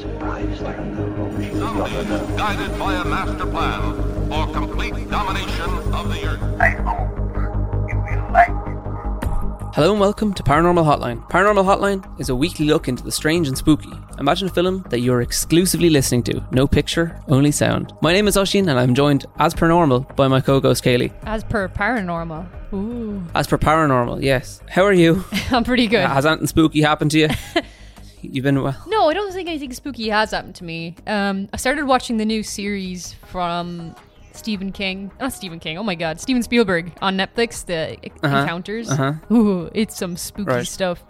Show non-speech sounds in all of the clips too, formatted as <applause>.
surprised I don't know what we should Some rather leaders guided by a master plan for complete domination of the earth. I hope you will like it. Hello and welcome to Paranormal Hotline. Paranormal Hotline is a weekly look into the strange and spooky. Imagine a film that you're exclusively listening to. No picture, only sound. My name is Oisín and I'm joined, as per normal, by my co-ghost Kayleigh. As per paranormal. Ooh. As per paranormal, yes. How are you? <laughs> I'm pretty good. Has anything spooky happened to you? <laughs> You've been well. no, I don't think anything spooky has happened to me. Um, I started watching the new series from Stephen King. Not Stephen King, oh my god. Steven Spielberg on Netflix, The Uh-huh. Encounters. Uh-huh. Ooh, it's some spooky Right. stuff.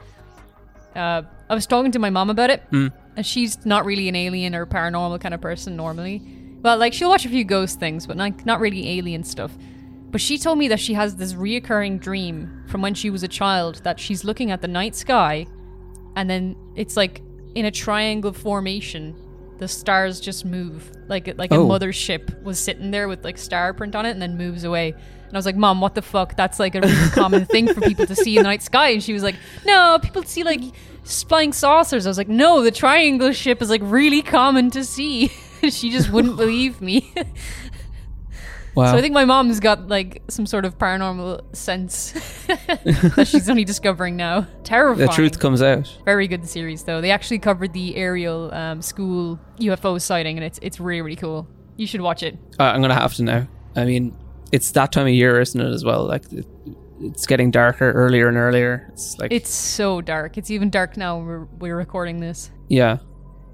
Uh, I was talking to my mom about it, Hmm. and she's not really an alien or paranormal kind of person normally. Well, like she'll watch a few ghost things, but like not really alien stuff. But she told me that she has this reoccurring dream from when she was a child that she's looking at the night sky, and then it's like in a triangle formation. The stars just move like like a Oh. mothership was sitting there with like star print on it, and then moves away. And I was like, "Mom, what the fuck? That's like a really <laughs> common thing for people to see in the night sky." And she was like, "No, people see like flying saucers." I was like, "No, the triangle ship is like really common to see." <laughs> she just wouldn't <laughs> believe me. Wow. So I think my mom's got like some sort of paranormal sense <laughs> that she's only discovering now. Terrifying. the truth comes out. Very good series though. They actually covered the Ariel um, school UFO sighting, and it's it's really really cool. You should watch it. Uh, I'm gonna have to now. I mean, it's that time of year, isn't it? As well, like it, it's getting darker earlier and earlier. It's like It's so dark. It's even dark now. when We're we're recording this. Yeah.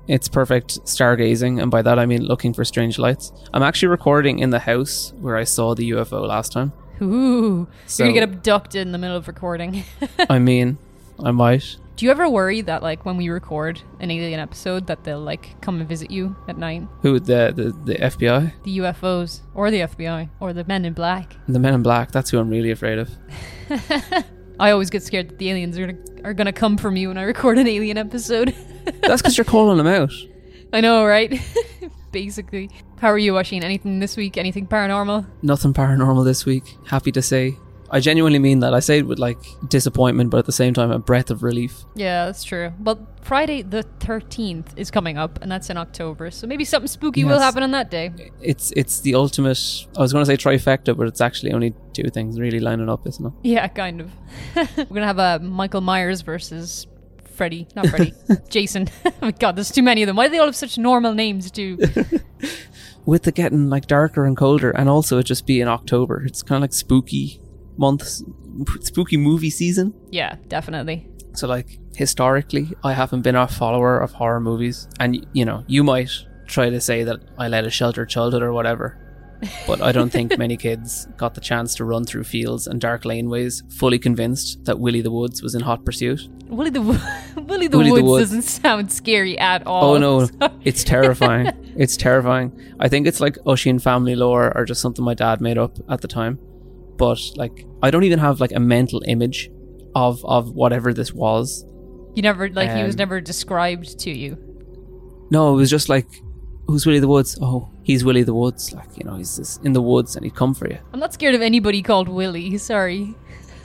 It's perfect stargazing, and by that I mean looking for strange lights. I'm actually recording in the house where I saw the UFO last time. Ooh, So- you're gonna get abducted in the middle of recording. <laughs> I mean, I might. Do you ever worry that like when we record an alien episode that they'll like come and visit you at night? Who the the, the FBI, The UFOs or the FBI or the Men in Black? the Men in Black? That's who I'm really afraid of. <laughs> I always get scared that the aliens are gonna, are gonna come for me when I record an alien episode. <laughs> That's because you're calling them out. I know, right? <laughs> Basically. How are you, Oisín? Anything this week? Anything paranormal? Nothing paranormal this week. Happy to say. I genuinely mean that. I say it with like disappointment, but at the same time a breath of relief. Yeah, that's true. But Friday the 13th is coming up, and that's in October, so maybe something spooky will happen on that day. It's it's the ultimate. I was going to say trifecta, but it's actually only two things really lining up, isn't it? Yeah, kind of. <laughs> We're gonna have a Michael Myers versus Freddy, not Freddy, <laughs> Jason. <laughs> oh my god, there's too many of them. Why do they all have such normal names too? <laughs> with the getting like darker and colder, and also it just be in October. It's kind of like spooky month, spooky movie season. yeah, definitely. So like historically, I haven't been a follower of horror movies, and you know, you might try to say that I led a sheltered childhood or whatever. But I don't think many kids got the chance to run through fields and dark laneways fully convinced that Willie the Woods was in hot pursuit. Willie the <laughs> Willie the Willie the Woods Woods. doesn't sound scary at all. Oh no, <laughs> it's terrifying. it's terrifying. I think it's like Oisín family lore or just something my dad made up at the time. But like I don't even have like a mental image of of whatever this was. You never like he was Um, never described to you. No, it was just like who's Willie the Woods? Oh, he's Willie the Woods. Like, you know, he's in the woods and he'd come for you. I'm not scared of anybody called Willie. Sorry. <laughs>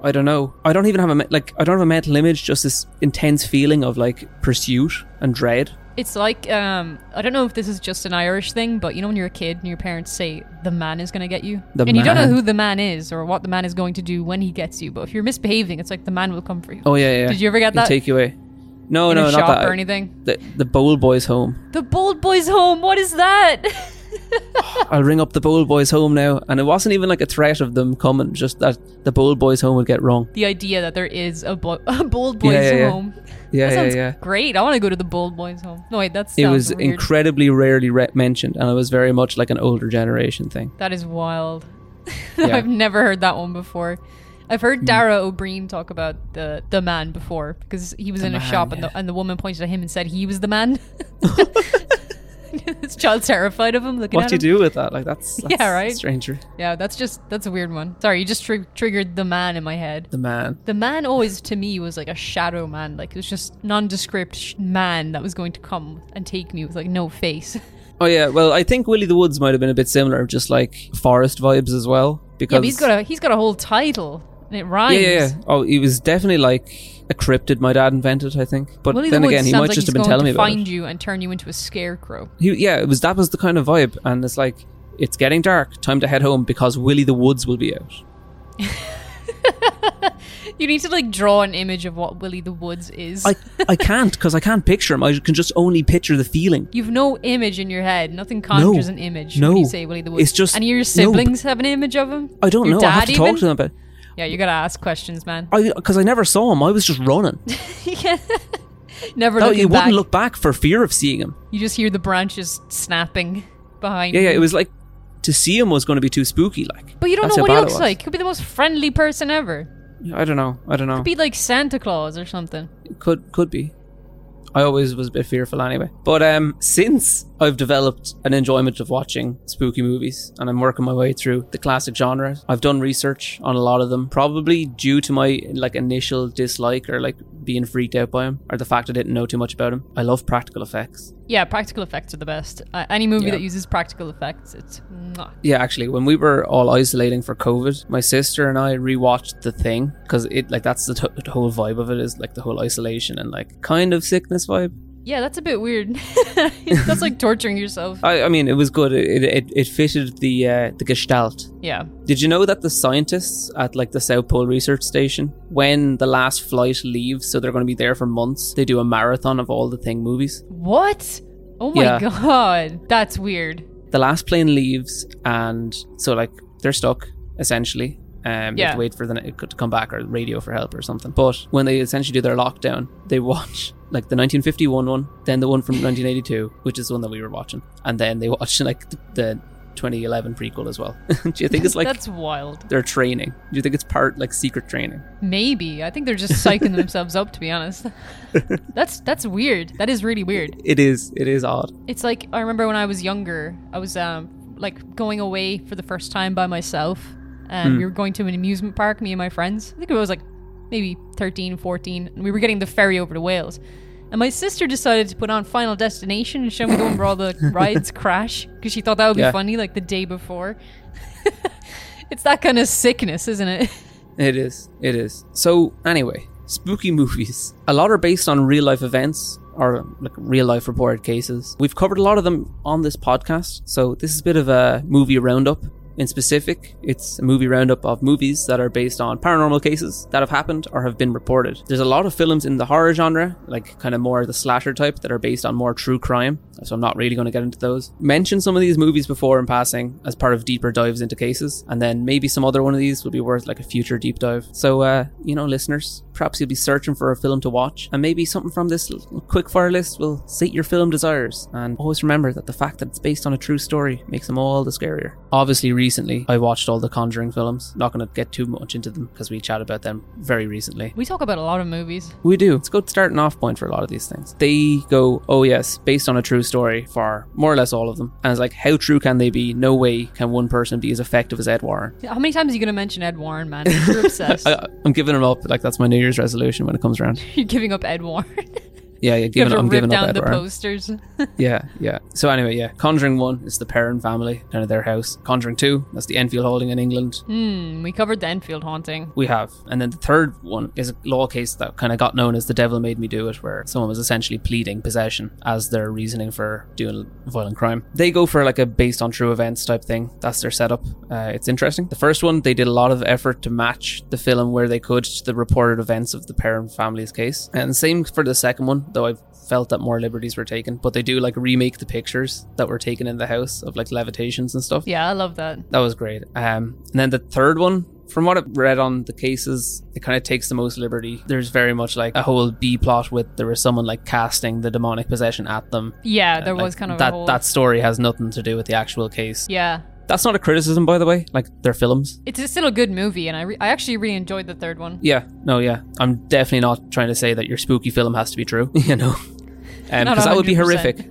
I don't know. I don't even have a like I don't have a mental image, just this intense feeling of like pursuit and dread. It's like um I don't know if this is just an Irish thing, but you know when you're a kid and your parents say the man is gonna get you, The and you don't know who the man is or what the man is going to do when he gets you. But if you're misbehaving, it's like the man will come for you. Oh yeah, yeah. Did you ever get He'll that? take you away. No, no, not that. or anything. The the Bold Boys home. The Bold Boys Home. What is that? <laughs> I'll ring up the Bold Boys home now, and it wasn't even like a threat of them coming, just that the Bold Boys home would get wrong. the idea that there is a, bo- <laughs> a Bold Boys Yeah, yeah, yeah. Home. Yeah, that sounds yeah. great. I want to go to the Bold Boys Home. No wait, that's It was incredibly rarely re- mentioned, and it was very much like an older generation thing. That is wild. <laughs> I've never heard that one before. I've heard mm. Dara Ó Briain talk about the the man before because he was The in a man, shop and yeah. the and the woman pointed at him and said he was the man. <laughs> this child terrified of him looking What at do you him. do with that? Like that's, <laughs> that's Yeah, right? Stranger, Yeah, that's just that's a weird one. Sorry, you just tri- triggered the man in my head. the man. The man always to me was like a shadow man, like it was just nondescript sh- man that was going to come and take me with like no face. <laughs> Oh yeah, well I think Willie the Woods might have been a bit similar, just like forest vibes as well. Because yeah, he's got a he's got a whole title. And it rhymes. Yeah, yeah, yeah. Oh, he was definitely like a cryptid my dad invented, I think. But Willie then again, he might like just have been telling me about find it. you and turn you into a scarecrow. He, yeah, it was that was the kind of vibe, and it's like it's getting dark, time to head home because Willie the Woods will be out. <laughs> You need to like draw an image of what Willie the Woods is. I I <laughs> can't because I can't picture him. I can just only picture the feeling. You've no image in your head. Nothing conjures an image No. when you say Willie the Woods. It's just- and your no, siblings have an image of him. I don't Your know. I have to talk even? to them about. Yeah, you gotta ask questions, man. I because I never saw him. I was just running. <laughs> Never No, you back. wouldn't look back for fear of seeing him. You just hear the branches snapping behind. Yeah, yeah. It was like to see him was going to be too spooky. Like, But you don't That's know what he looks like. Could be the most friendly person ever. I don't know. I don't know. Could be like Santa Claus or something. could could be. I always was a bit fearful anyway. But um since I've developed an enjoyment of watching spooky movies and I'm working my way through the classic genre, I've done research on a lot of them, probably due to my like initial dislike or like being freaked out by them or the fact I didn't know too much about them. I love practical effects. Yeah, practical effects are the best. Uh, any movie Yeah. that uses practical effects, it's not. Yeah, actually, when we were all isolating for COVID, my sister and I rewatched The Thing because it like that's the, t- the whole vibe of it is like the whole isolation and like kind of sickness vibe. Yeah, that's a bit weird. <laughs> that's like torturing yourself. I, I mean, it was good. It it, it fitted the uh, the gestalt. Yeah, Did you know that the scientists at like the South Pole Research Station, when the last flight leaves, so they're going to be there for months, they do a marathon of all the Thing movies. what? Oh my Yeah. god, that's weird. The last plane leaves, and so like they're stuck essentially. Um, have Yeah. to wait for the to come back or radio for help or something. But when they essentially do their lockdown, they watch like the 1951 one, then the one from 1982, which is the one that we were watching, and then they watch <laughs> like the, the 2011 prequel as well. <laughs> do you think it's like that's wild. their training? Do you think it's part like secret training? Maybe I think they're just psyching themselves up. To be honest, <laughs> that's that's weird. That is really weird. It is. It is odd. It's like I remember when I was younger, I was um like going away for the first time by myself and Hmm. we were going to an amusement park, me and my friends. I think it was like maybe 13, 14, and we were getting the ferry over to Wales. And my sister decided to put on Final Destination and show me one where all the <laughs> rides crash because she thought that would be Yeah. funny, like the day before. <laughs> it's that kind of sickness, isn't it? It is. It is. So anyway, spooky <laughs> movies. A lot are based on real life events or like real life reported cases. We've covered a lot of them on this podcast. So this is a bit of a movie roundup. In specific, it's a movie roundup of movies that are based on paranormal cases that have happened or have been reported. There's a lot of films in the horror genre, like kind of more the slasher type, that are based on more true crime. So I'm not really going to get into those. Mention some of these movies before in passing as part of deeper dives into cases, and then maybe some other one of these will be worth like a future deep dive. So, uh, you know, listeners, perhaps you'll be searching for a film to watch, and maybe something from this quickfire list will sate your film desires. And always remember that the fact that it's based on a true story makes them all the scarier. Obviously, recently I watched all the Conjuring films. Not going to get too much into them because we chat about them very recently. We talk about a lot of movies. We do. It's a good starting off point for a lot of these things. They go, oh yes, based on a true story for more or less all of them. And it's like, how true can they be? No way can one person be as effective as Ed Warren. How many times are you going to mention Ed Warren, man? You're <laughs> obsessed. I, I'm giving him up. Like that's my New Year's resolution when it comes around. <laughs> You're giving up Ed Warren. Yeah, yeah, giving, I'm giving up down Ed the Warren. posters. <laughs> Yeah, yeah. So anyway, yeah. Conjuring one is the Perron family down at their house. Conjuring two, that's the Enfield haunting in England. Hmm, we covered the Enfield haunting. We have. And then the third one is a law case that kind of got known as the devil made me do it, where someone was essentially pleading possession as their reasoning for doing violent crime. They go for like a based on true events type thing. That's their setup. Uh, it's interesting. The first one, they did a lot of effort to match the film where they could to the reported events of the Perron family's case. And same for the second one, though I've felt that more liberties were taken, but they do like remake the pictures that were taken in the house of like levitations and stuff. Yeah, I love that. That was great. Um, and then the third one, from what I've read on the cases, it kind of takes the most liberty. There's very much like a whole B plot with there was someone like casting the demonic possession at them. Yeah, there Like, was kind of that. whole. That story has nothing to do with the actual case. yeah, That's not a criticism, by the way. Like they're films. it's still a good movie, and I re- I actually really enjoyed the third one. Yeah, no, yeah. I'm definitely not trying to say that your spooky film has to be true. <laughs> You know, because Not that would be horrific.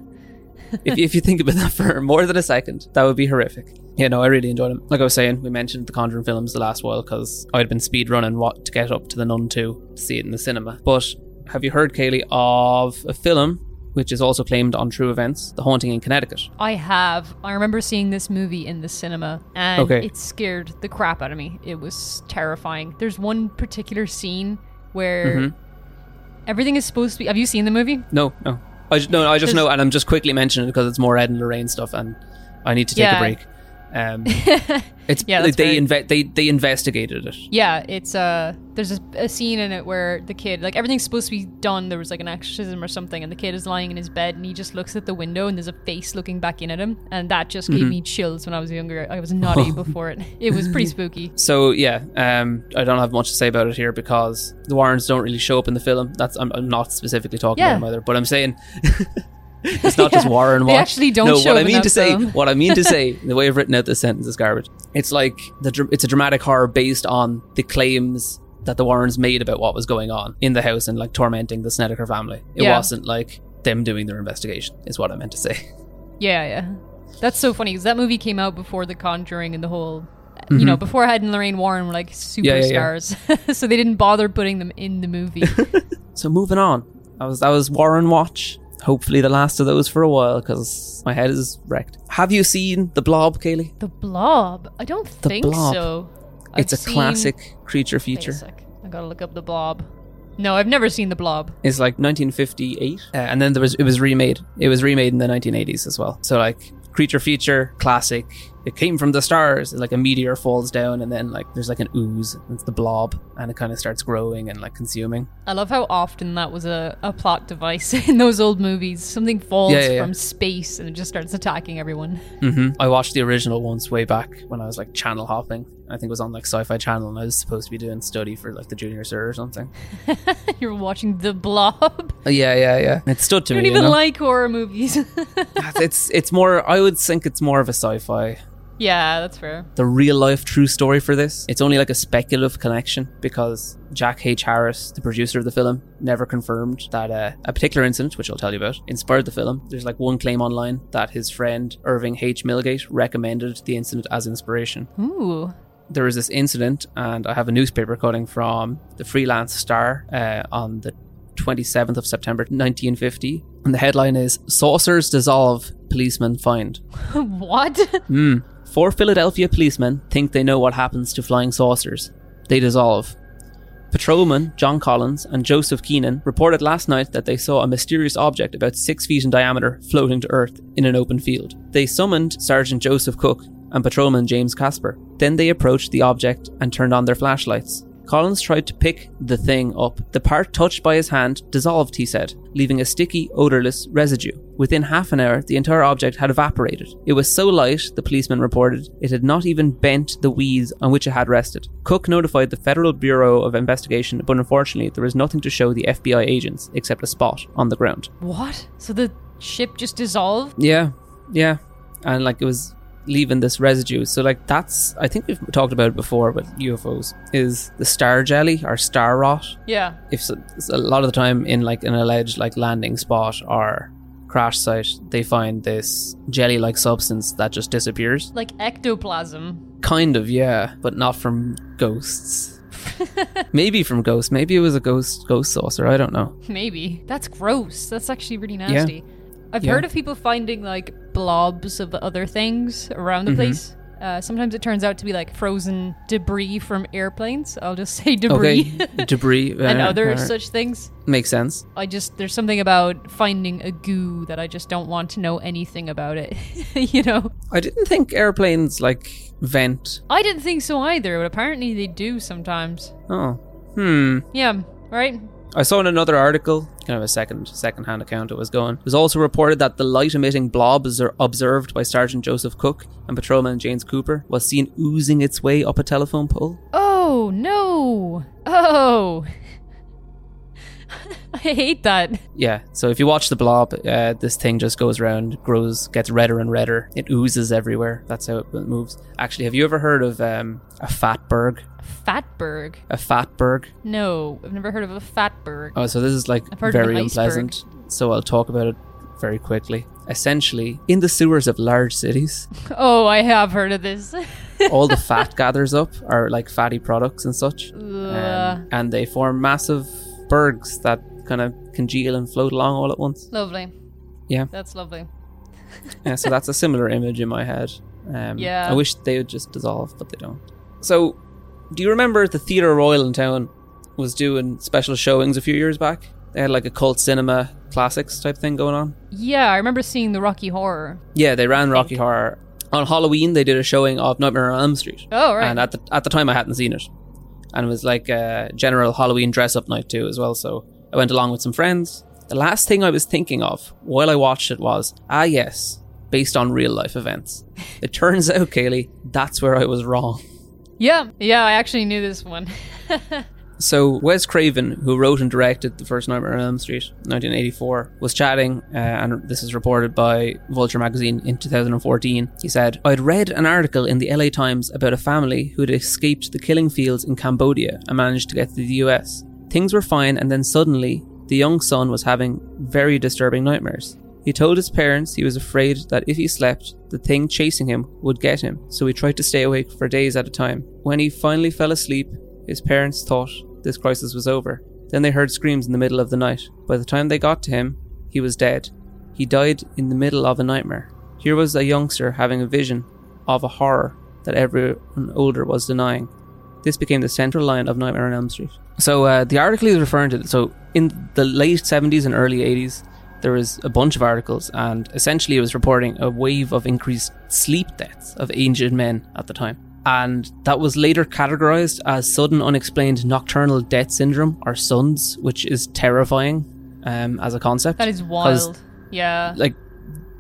if, if you think about that for <laughs> more than a second, that would be horrific. Yeah, no, I really enjoyed them. Like I was saying, we mentioned the Conjuring films the last while because I'd been speed running what to get up to the Nun 2 to see it in the cinema. But have you heard, Kayleigh, of a film which is also claimed on true events, The Haunting in Connecticut. I have. I remember seeing this movie in the cinema and Okay. it scared the crap out of me. It was terrifying. There's one particular scene where Mhm. everything is supposed to be. Have you seen the movie? No, no. I just, no, I just There's- know, and I'm just quickly mentioning it because it's more Ed and Lorraine stuff, and I need to take Yeah. a break. Um, <laughs> it's Yeah, they fair. inve- they they investigated it. Yeah, it's uh there's a, a scene in it where the kid like everything's supposed to be done. There was like an exorcism or something, and the kid is lying in his bed and he just looks at the window and there's a face looking back in at him, and that just Mm-hmm. gave me chills when I was younger. I was naughty <laughs> before it. It was pretty spooky. So yeah, um, I don't have much to say about it here because the Warrens don't really show up in the film. That's I'm, I'm not specifically talking Yeah. about them either, but I'm saying <laughs> it's not just <laughs> Yeah, Warren they watch. actually don't No, what I mean to say, what I mean to say, the way I've written out this sentence is garbage. It's like the it's a dramatic horror based on the claims that the Warrens made about what was going on in the house and like tormenting the Snedeker family. It Yeah. wasn't like them doing their investigation. Is what I meant to say. Yeah, yeah. That's so funny because that movie came out before The Conjuring and the whole. Mm-hmm. You know, before Ed and Lorraine Warren were like Yeah, yeah, yeah. superstars, <laughs> so they didn't bother putting them in the movie. <laughs> So moving on, that was that was Warren Watch. Hopefully the last of those for a while because my head is wrecked. Have you seen the Blob, Kayleigh? the Blob. I don't The think Blob. so. It's I've a seen- classic creature Wait a feature. sec. I gotta look up the Blob. No, I've never seen the Blob. It's like 1958, uh, and then there was it was remade. It was remade in the 1980s as well. So like creature feature, classic. It came from the stars. Like a meteor falls down, and then like there's like an ooze. It's the blob, and it kind of starts growing and like consuming. I love how often that was a, a plot device <laughs> in those old movies. Something falls Yeah, yeah, yeah. from space and it just starts attacking everyone. hmm I watched the original once way back when I was like channel hopping. I think it was on like Sci-Fi Channel, and I was supposed to be doing study for like the junior cert or something. <laughs> You're watching the Blob. Uh, yeah, yeah, yeah. It stood to You don't even you know? like horror movies. <laughs> it's it's more. I would think it's more of a sci-fi. yeah, that's fair. the real life true story for this. It's only like a speculative connection because Jack H. Harris, the producer of the film, never confirmed that uh, a particular incident, which I'll tell you about, inspired the film. There's like one claim online that his friend Irvine H. Millgate recommended the incident as inspiration. Ooh. There was this incident, and I have a newspaper cutting from the Free Lance-Star uh, on the 27th of September 1950. And the headline is Saucers Dissolve, Policemen Find. <laughs> what? Hmm. Four Philadelphia policemen think they know what happens to flying saucers. They dissolve. Patrolman John Collins and Joseph Keenan reported last night that they saw a mysterious object about six feet in diameter floating to Earth in an open field. They summoned Sergeant Joseph Cook and Patrolman James Casper. Then they approached the object and turned on their flashlights. Collins tried to pick the thing up. The part touched by his hand dissolved, he said, leaving a sticky, odorless residue. Within half an hour, the entire object had evaporated. It was so light, the policeman reported, it had not even bent the weeds on which it had rested. Cook notified the Federal Bureau of Investigation, but unfortunately, there was nothing to show the FBI agents except a spot on the ground. what? So the ship just dissolved? Yeah, yeah. And like it was leaving this residue. So like that's I think we've talked about it before with UFOs is the star jelly or star rot. Yeah. If so, a lot of the time in like an alleged like landing spot or crash site, they find this jelly-like substance that just disappears. Like ectoplasm. Kind of, yeah, but not from ghosts. <laughs> maybe from ghosts. Maybe it was a ghost ghost saucer. I don't know. Maybe. That's gross. That's actually really nasty. I've Yeah. heard of people finding like blobs of other things around the Mm-hmm. place. Uh, sometimes it turns out to be like frozen debris from airplanes. I'll just say debris. Okay, <laughs> debris <laughs> and uh, other alright. such things. makes sense. I just there's something about finding a goo that I just don't want to know anything about it. <laughs> you know, I didn't think airplanes like vent. I didn't think so either, but apparently they do sometimes. Oh, hmm. Yeah, right. I saw in another article, kind of a second second-hand account it was going. It was also reported that the light-emitting blob observed by Sergeant Joseph Cook and Patrolman James Cooper was seen oozing its way up a telephone pole. Oh no! Oh, <laughs> <laughs> I hate that. Yeah, so if you watch the blob, uh, this thing just goes around, grows, gets redder and redder. It oozes everywhere. That's how it moves. Actually, have you ever heard of um, a fatberg? Fatberg. A fatberg? No, I've never heard of a fatberg. Oh, so this is like I've heard of very unpleasant. So I'll talk about it very quickly. Essentially, in the sewers of large cities, <laughs> Oh, I have heard of this. <laughs> all the fat gathers up are like fatty products and such, um, and they form massive bergs that kind of congeal and float along all at once. Lovely. Yeah. That's lovely. yeah, so that's a similar image in my head. Um, Yeah. I wish they would just dissolve, but they don't. So, do you remember the Theatre Royal in town was doing special showings a few years back? They had like a cult cinema classics type thing going on. Yeah, I remember seeing the Rocky Horror. Yeah, they ran Rocky Horror on Halloween. They did a showing of Nightmare on Elm Street, Oh, right. and at the at the time I hadn't seen it, and it was like a general Halloween dress up night too as well. So I went along with some friends. The last thing I was thinking of while I watched it was, ah yes, based on real life events. <laughs> it turns out, Kayleigh, that's where I was wrong. yeah, yeah, I actually knew this one. <laughs> So Wes Craven, who wrote and directed the first Nightmare on Elm Street, 1984, was chatting, uh, and this is reported by Vulture magazine in 2014. He said, "I'd read an article in the LA Times about a family who had escaped the killing fields in Cambodia and managed to get to the US. Things were fine, and then suddenly, the young son was having very disturbing nightmares." He told his parents he was afraid that if he slept, the thing chasing him would get him, so he tried to stay awake for days at a time. When he finally fell asleep, his parents thought this crisis was over. Then they heard screams in the middle of the night. By the time they got to him, he was dead. He died in the middle of a nightmare. Here was a youngster having a vision of a horror that everyone older was denying. This became the central line of Nightmare on Elm Street. So uh, the article is referring to. So in the late 70s and early 80s, there was a bunch of articles, and essentially it was reporting a wave of increased sleep deaths of aged men at the time. And that was later categorized as sudden unexplained nocturnal death syndrome, or SUNS, which is terrifying um, as a concept. that is wild. Yeah. Like,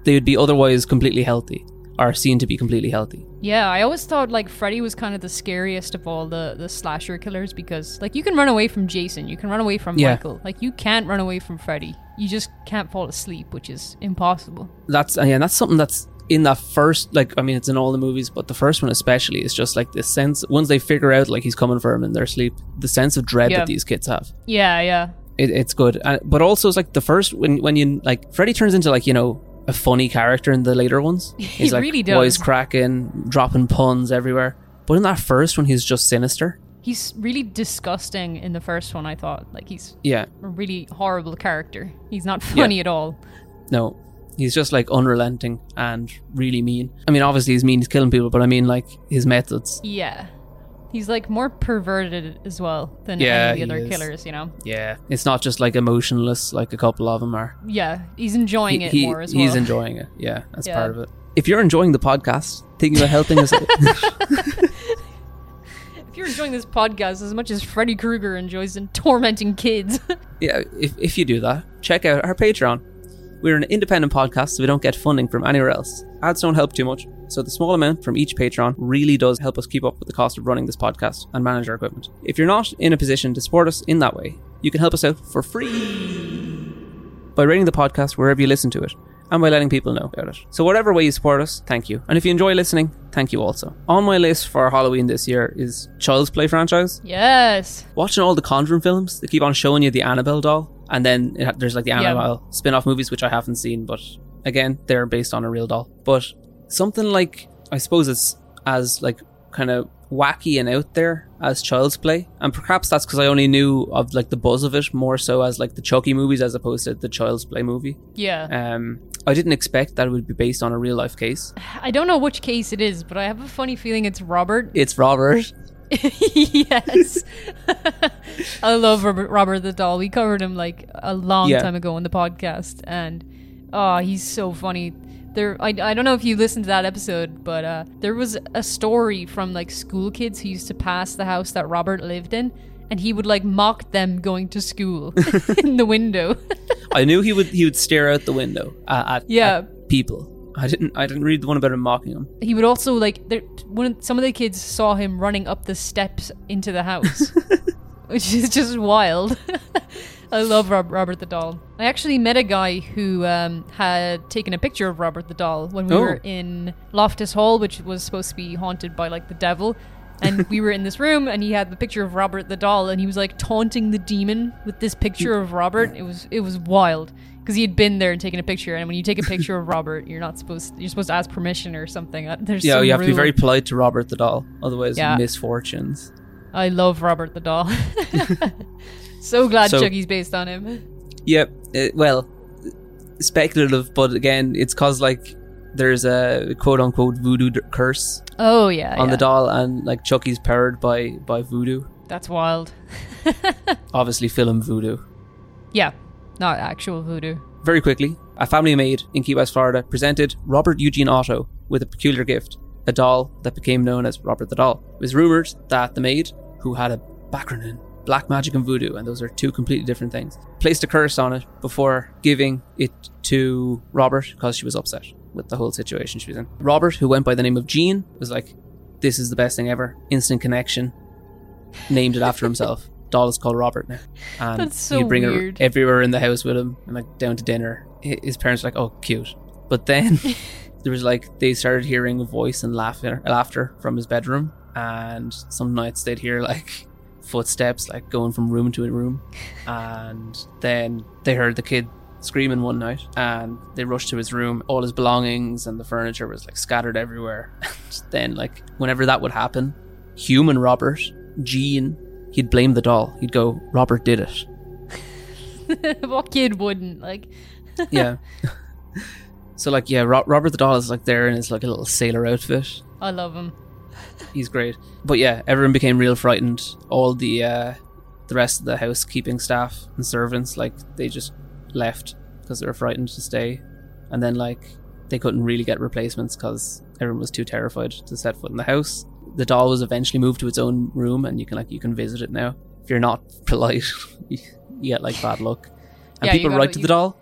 they would be otherwise completely healthy, or seen to be completely healthy. Yeah, I always thought like Freddy was kind of the scariest of all the the slasher killers because like you can run away from Jason, you can run away from Yeah. Michael, like you can't run away from Freddy. You just can't fall asleep, which is impossible. that's uh, yeah, that's something that's in that first like I mean it's in all the movies, but the first one especially is just like this sense once they figure out like he's coming for him in their sleep, the sense of dread Yeah. that these kids have. Yeah, yeah. It, it's good, uh, but also it's like the first when when you like Freddy turns into like you know a funny character in the later ones. <laughs> He's like really does. Cracking, dropping puns everywhere. But in that first one, he's just sinister. He's really disgusting in the first one, I thought. Like he's Yeah, a really horrible character. He's not funny at all. no, he's just like unrelenting and really mean. I mean, obviously he's mean, he's killing people, but I mean like his methods. Yeah. He's like more perverted as well than Yeah, any of the he other is. killers, you know? Yeah, it's not just like emotionless like a couple of them are. Yeah, he's enjoying it more as well. He's enjoying it. Yeah, that's Yeah. part of it. If you're enjoying the podcast, thinking about helping us, <laughs> if you're enjoying this podcast as much as Freddy Krueger enjoys in tormenting kids, <laughs> yeah, if, if you do that, check out our Patreon. We're an independent podcast, so we don't get funding from anywhere else. Ads don't help too much, so the small amount from each patron really does help us keep up with the cost of running this podcast and manage our equipment. If you're not in a position to support us in that way, you can help us out for free by rating the podcast wherever you listen to it and by letting people know about it. So, whatever way you support us, thank you. And if you enjoy listening, thank you also. On my list for Halloween this year is Child's Play franchise. yes. Watching all the Conjuring films, they keep on showing you the Annabelle doll, and then it, there's like the Yeah. Spin off movies, which I haven't seen, but again, they're based on a real doll. But something like, I suppose it's as like kind of wacky and out there as Child's Play, and perhaps that's because I only knew of like the buzz of it more so as like the Chucky movies as opposed to the Child's Play movie. Yeah. Um, I didn't expect that it would be based on a real life case. <sighs> I don't know which case it is, but I have a funny feeling it's Robert. It's Robert. <laughs> yes. I love Robert, Robert the doll. We covered him like a long Yeah. time ago in the podcast, and oh, he's so funny. There, I, I don't know if you listened to that episode, but uh, there was a story from like school kids who used to pass the house that Robert lived in, and he would like mock them going to school <laughs> in the window. I knew he would he would stare out the window uh, at, Yeah. at people. I didn't I didn't read the one about him mocking him. he would also like there when some of the kids saw him running up the steps into the house <laughs> which is just wild. <laughs> I love Rob- robert the doll. I actually met a guy who um, had taken a picture of robert the doll when we Oh. were in loftus hall which was supposed to be haunted by like the devil. And <laughs> we were in this room and he had the picture of robert the doll and he was like taunting the demon with this picture of robert. It was it was wild because he had been there and taken a picture and when you take a picture of robert you're not supposed you're supposed to ask permission or something Uh, there's Yeah, you have to be very polite to Robert the doll, otherwise Yeah. misfortunes. i love robert the doll <laughs> so glad So- chucky's based on him Yep. uh, well, speculative, but again, it's cause like there's a quote unquote voodoo d- curse Oh yeah, on yeah. the doll, and like Chucky's powered by by voodoo. That's wild. <laughs> Obviously, film voodoo. Yeah, not actual voodoo. Very quickly, a family maid in Key West, Florida, presented Robert Eugene Otto with a peculiar gift, a doll that became known as Robert the Doll. It was rumored that the maid, who had a background in black magic and voodoo, and those are two completely different things, placed a curse on it before giving it to Robert because she was upset with the whole situation she was in. Robert, who went by the name of Gene, was like, This is the best thing ever. Instant connection. Named it after himself. <laughs> Doll is called Robert now. And That's so he'd bring weird. her everywhere in the house with him and like down to dinner. His parents were like, Oh, cute. But then <laughs> there was like they started hearing a voice and laughter laughter from his bedroom. And some nights they'd hear like footsteps like going from room to room. And then they heard the kid screaming one night and they rushed to his room. All his belongings and the furniture was like scattered everywhere. <laughs> And then like whenever that would happen, human Robert, Gene, he'd blame the doll. He'd go, Robert did it. <laughs> what kid wouldn't like? <laughs> Yeah. so like yeah, Ro- Robert the doll is like there in his like a little sailor outfit. I love him. He's great. But yeah, everyone became real frightened. All the uh the rest of the housekeeping staff and servants like they just left because they were frightened to stay. And then like they couldn't really get replacements because everyone was too terrified to set foot in the house. The doll was eventually moved to its own room, and you can like you can visit it now. If you're not <laughs> polite, you get like bad luck. And Yeah, people write to the doll.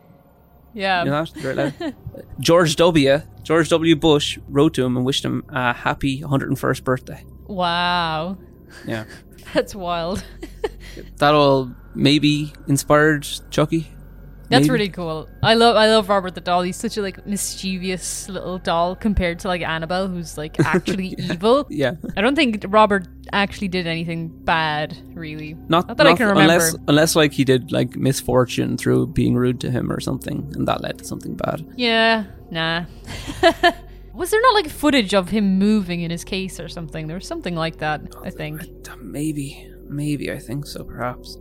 Yeah. You know that? <laughs> George W. George W. Bush wrote to him and wished him a happy 101st birthday. Wow. Yeah, <laughs> That's wild. that all maybe inspired Chucky. That's Maybe. really cool. I love I love Robert the doll. He's such a like mischievous little doll compared to like Annabelle, who's like actually <laughs> evil. Yeah, I don't think Robert actually did anything bad, really. not, Not that I can remember. Unless, unless like he did like misfortune through being rude to him or something, and that led to something bad. Yeah, nah. <laughs> was there not like footage of him moving in his case or something? There was something like that, I think. Maybe, maybe I think so. Perhaps.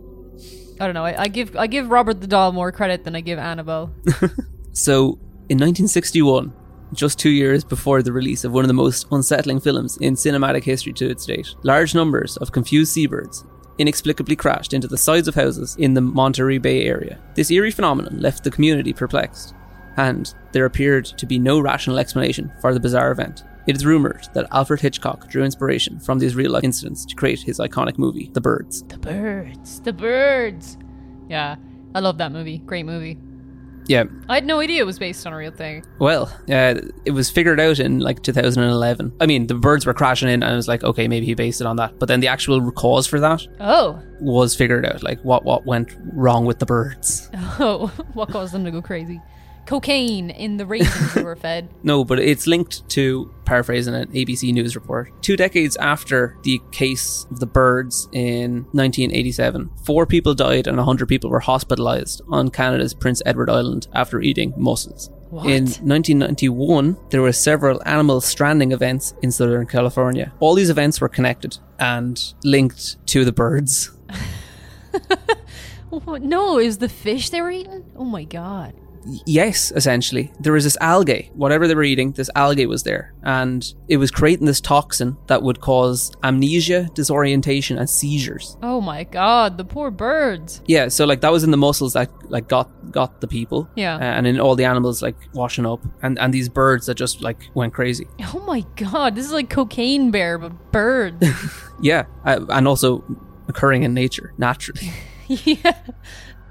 I don't know. I, I give I give Robert the doll more credit than I give Annabelle. <laughs> So, in 1961, just two years before the release of one of the most unsettling films in cinematic history to its date, large numbers of confused seabirds inexplicably crashed into the sides of houses in the Monterey Bay area. This eerie phenomenon left the community perplexed, and there appeared to be no rational explanation for the bizarre event. It is rumored that Alfred Hitchcock drew inspiration from these real life incidents to create his iconic movie, The Birds. the birds, the birds. Yeah, I love that movie. Great movie. Yeah, I had no idea it was based on a real thing. Well, uh, it was figured out in like 2011. I mean, the birds were crashing in, and I was like, okay, maybe he based it on that. But then the actual cause for that Oh, was figured out. Like, what what went wrong with the birds? <laughs> oh, <laughs> what caused them to go crazy? Cocaine in the raisins they were fed. <laughs> No, but it's linked to paraphrasing an ABC News report. Two decades after the case of the birds in 1987, four people died and 100 people were hospitalized on Canada's Prince Edward Island after eating mussels. What? In 1991, there were several animal stranding events in Southern California. All these events were connected and linked to the birds. <laughs> No, is the fish they were eating? Oh my god. Yes, essentially. There was this algae, whatever they were eating, this algae was there. And it was creating this toxin that would cause amnesia, disorientation, and seizures. Oh my god, the poor birds. Yeah, so like that was in the mussels that like got got the people. Yeah. Uh, and in all the animals like washing up. And and these birds that just like went crazy. Oh my god, this is like cocaine bear, but birds. <laughs> Yeah. Uh, and also occurring in nature, naturally. <laughs> yeah.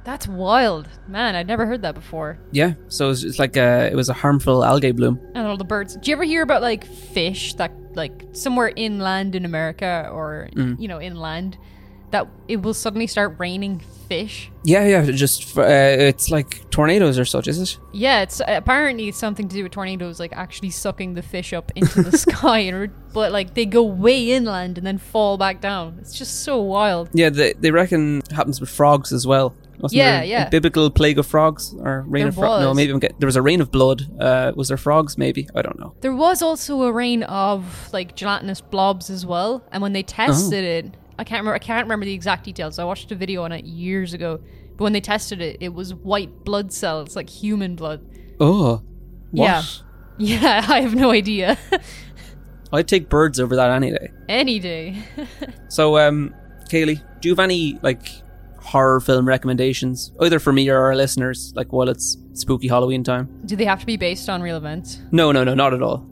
That's wild. Man, I'd never heard that before. Yeah, so it's, it's like a, it was a harmful algae bloom. And all the birds. Do you ever hear about like fish that like somewhere inland in America or Mm. you know inland that it will suddenly start raining fish? Yeah, yeah, just uh, it's like tornadoes or such, is it? Yeah, it's apparently it's something to do with tornadoes, like actually sucking the fish up into the <laughs> sky, and but like they go way inland and then fall back down. It's just so wild. Yeah, they, they reckon it happens with frogs as well. Wasn't Yeah, there yeah. Biblical plague of frogs or rain There of frogs? No, maybe I'm get, there was a rain of blood. Uh, was there frogs? Maybe I don't know. There was also a rain of like gelatinous blobs as well, and when they tested it, I can't remember. I can't remember the exact details. I watched a video on it years ago, But when they tested it, it was white blood cells, like human blood. Oh, what? Yeah. Yeah, <laughs> I have no idea. <laughs> I'd take birds over that any day. Any day. <laughs> So, um, Kayleigh, do you have any like horror film recommendations, either for me or our listeners, like while it's spooky Halloween time? Do they have to be based on real events? No, no, no, not at all.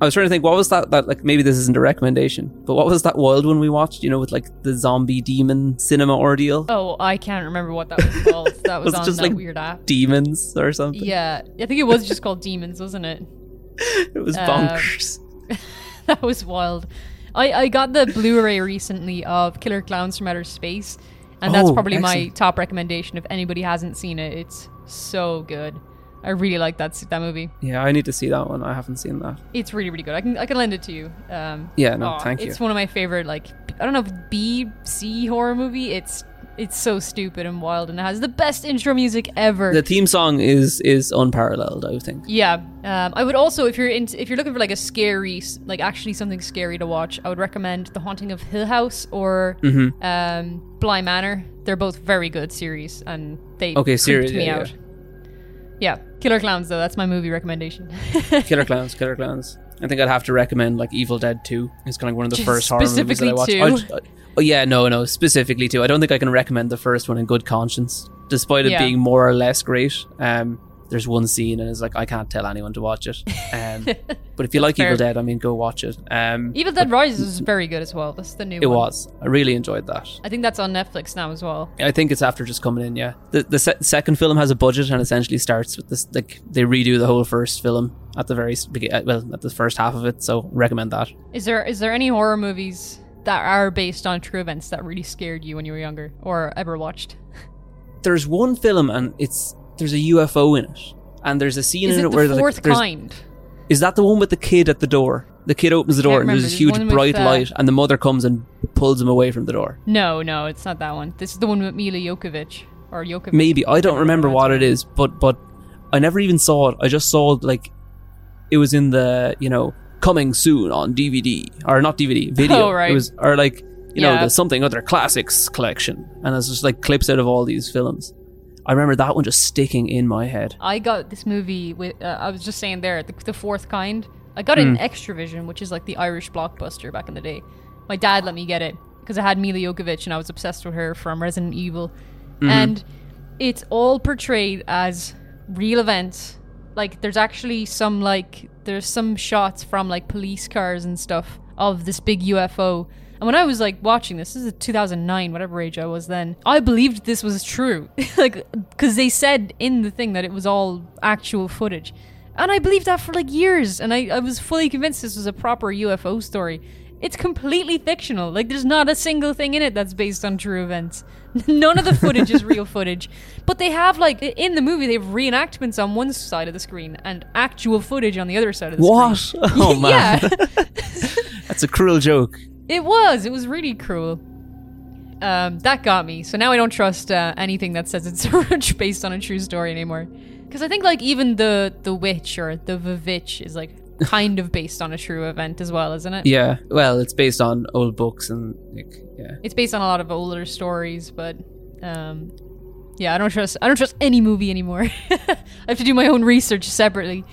I was trying to think, what was that? That like maybe this isn't a recommendation, but what was that wild one we watched? You know, with like the zombie demon cinema ordeal. Oh, I can't remember what that was called. <laughs> That was, Was on just, that like, weird app. Demons or something. Yeah, I think it was just called Demons, wasn't it? <laughs> it was Um, bonkers. <laughs> that was wild. I, I got the Blu-ray recently of Killer Clowns from Outer Space, and that's Oh, probably my top recommendation. If anybody hasn't seen it, it's so good. I really like that that movie. yeah, I need to see that one. I haven't seen that. It's really really good. I can I can lend it to you. Um, Yeah, no, thank you. It's one of my favorite like I don't know if B C horror movie. It's it's so stupid and wild, and it has the best intro music ever. The theme song is is unparalleled. I would think. Yeah, um, I would also if you're into, if you're looking for like a scary, like actually something scary to watch, I would recommend The Haunting of Hill House or Mm-hmm. um, Bly Manor. They're both very good series, and they Okay, series, me yeah, out. Yeah, Killer Clowns though. That's my movie recommendation. <laughs> Killer Clowns, Killer Clowns. I think I'd have to recommend like Evil Dead Two. It's kind of one of the Just first horror movies that I watched. two? I'd- oh yeah, no, no, specifically two. I don't think I can recommend the first one in good conscience, despite it Yeah. being more or less great. Um, there's one scene and it's like I can't tell anyone to watch it. Um, <laughs> but if you like Fair. Evil Dead, I mean, go watch it. Um, Evil Dead Rises is very good as well. That's the new it one. was. I really enjoyed that. I think that's on Netflix now as well. I think it's after just coming in. Yeah, the the se- second film has a budget and essentially starts with this like they redo the whole first film at the very uh, well at the first half of it. So recommend that. Is there is there any horror movies that are based on true events that really scared you when you were younger or ever watched? There's one film and it's there's a UFO in it, and there's a scene Is in it it the where like, fourth there's- kind? is that the one with the kid at the door? The kid opens the door and there's this There's huge one with, bright uh, light, and the mother comes and pulls him away from the door. No, no, it's not that one. This is the one with Mila Jokovic or Jokovic. Maybe I don't remember what it is, but but I never even saw it. I just saw like it was in the you know coming soon on DVD or not DVD <laughs> video. Oh, right. It was or like you know Yeah. the something other classics collection, and it's just like clips out of all these films. I remember that one just sticking in my head. I got this movie with. Uh, I was just saying there, the, the fourth kind. I got it Hmm. in Xtra-vision, which is like the Irish blockbuster back in the day. My dad let me get it because I had Mila Jokovic and I was obsessed with her from Resident Evil, Mm-hmm. and it's all portrayed as real events. Like there's actually some like there's some shots from like police cars and stuff of this big UFO. And when I was like watching this, this is 2009, whatever age I was then, I believed this was true. <laughs> like, because they said in the thing that it was all actual footage. And I believed that for like years. And I, I was fully convinced this was a proper UFO story. It's completely fictional. Like, there's not a single thing in it that's based on true events. <laughs> None of the footage is real <laughs> footage. But they have, like, in the movie, they have reenactments on one side of the screen and actual footage on the other side of the What? screen. What? Oh man, yeah. that's a cruel joke. It was. It was really cruel. Um, that got me. So now I don't trust uh, anything that says it's <laughs> based on a true story anymore. Because I think like even the the witch or the VVitch is like <laughs> kind of based on a true event as well, isn't it? Yeah, well, it's based on old books and like yeah. It's based on a lot of older stories, but um, yeah, I don't trust. I don't trust any movie anymore. <laughs> I have to do my own research separately.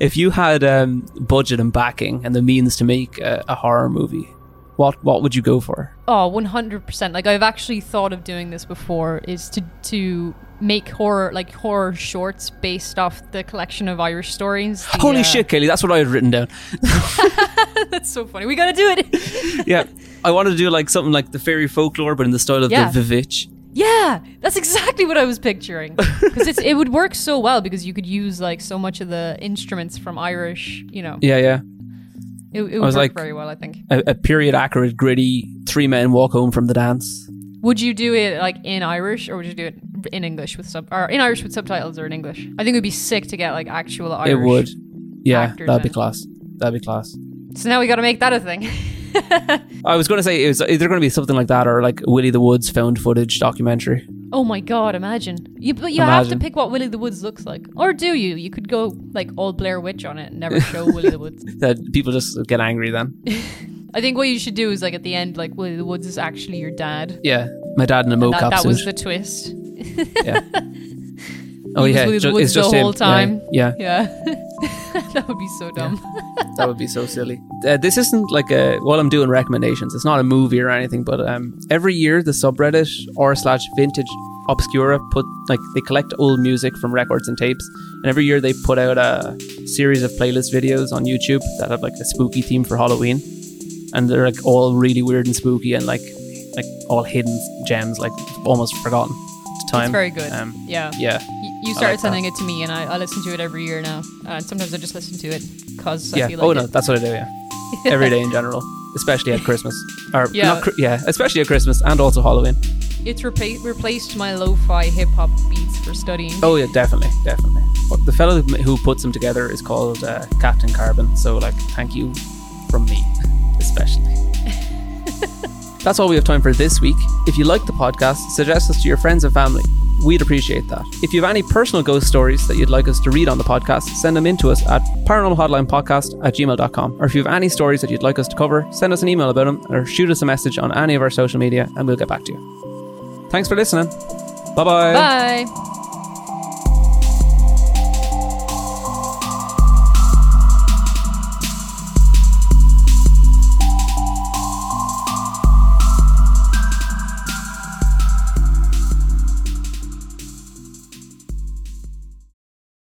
If you had um, budget and backing and the means to make a, a horror movie, what what would you go for? Oh, 100%. Like I've actually thought of doing this before is to to make horror like horror shorts based off the collection of Irish stories. The, Holy uh, shit, Kelly, that's what I had written down. <laughs> That's so funny. We got to do it. <laughs> yeah, I wanted to do like something like the fairy folklore, but in the style of Yeah. the VVitch. Yeah, that's exactly what I was picturing. <laughs> Cuz it would work so well because you could use like so much of the instruments from Irish, you know. Yeah, yeah. It, it would was work like- very well, I think. A, a period accurate, gritty. Three men walk home from the dance. Would you do it like in Irish or would you do it in English with sub or in Irish with subtitles or in English? I think it would be sick to get like actual Irish. it would. Yeah, that'd be class. That'd be class. So now we got to make that a thing. <laughs> <laughs> I was going to say it was either going to be something like that or like Willie the Woods found footage documentary. Oh my god, imagine. You, but you have to pick what Willie the Woods looks like. Or do you? You could go like old Blair Witch on it and never show <laughs> Willie the Woods. That people just get angry then. <laughs> I think what you should do is like at the end, like Willie the Woods is actually your dad. Yeah, my dad in a mocap That, that was the twist. yeah. Oh yeah, ju- Woods it's just the him. whole time. Yeah, Yeah, <laughs> that would be so dumb. yeah, that would be so silly. Uh, this isn't like a while I'm doing recommendations. It's not a movie or anything, but um, every year the subreddit r slash vintage obscura put like they collect old music from records and tapes, and every year they put out a series of playlist videos on YouTube that have like a spooky theme for Halloween, and they're like all really weird and spooky and like like all hidden gems, like almost forgotten to time. It's very good. Um, yeah. yeah. You, started like that. sending it to me, and I, I listen to it every year now. And sometimes I just listen to it because I feel like oh it. no, that's what I do. Yeah, <laughs> every day in general, especially at Christmas. Or Yeah. not, yeah, especially at Christmas and also Halloween. It's repa- replaced my lo-fi hip hop beats for studying. Oh yeah, definitely, definitely. The fellow who puts them together is called uh, Captain Carbon. So like, thank you from me, <laughs> especially. <laughs> That's all we have time for this week. If you like the podcast, suggest us to your friends and family. We'd appreciate that. If you have any personal ghost stories that you'd like us to read on the podcast, send them in to us at paranormalhotlinepodcast at gmail.com. Or if you have any stories that you'd like us to cover, send us an email about them or shoot us a message on any of our social media and we'll get back to you. Thanks for listening. Bye-bye. Bye.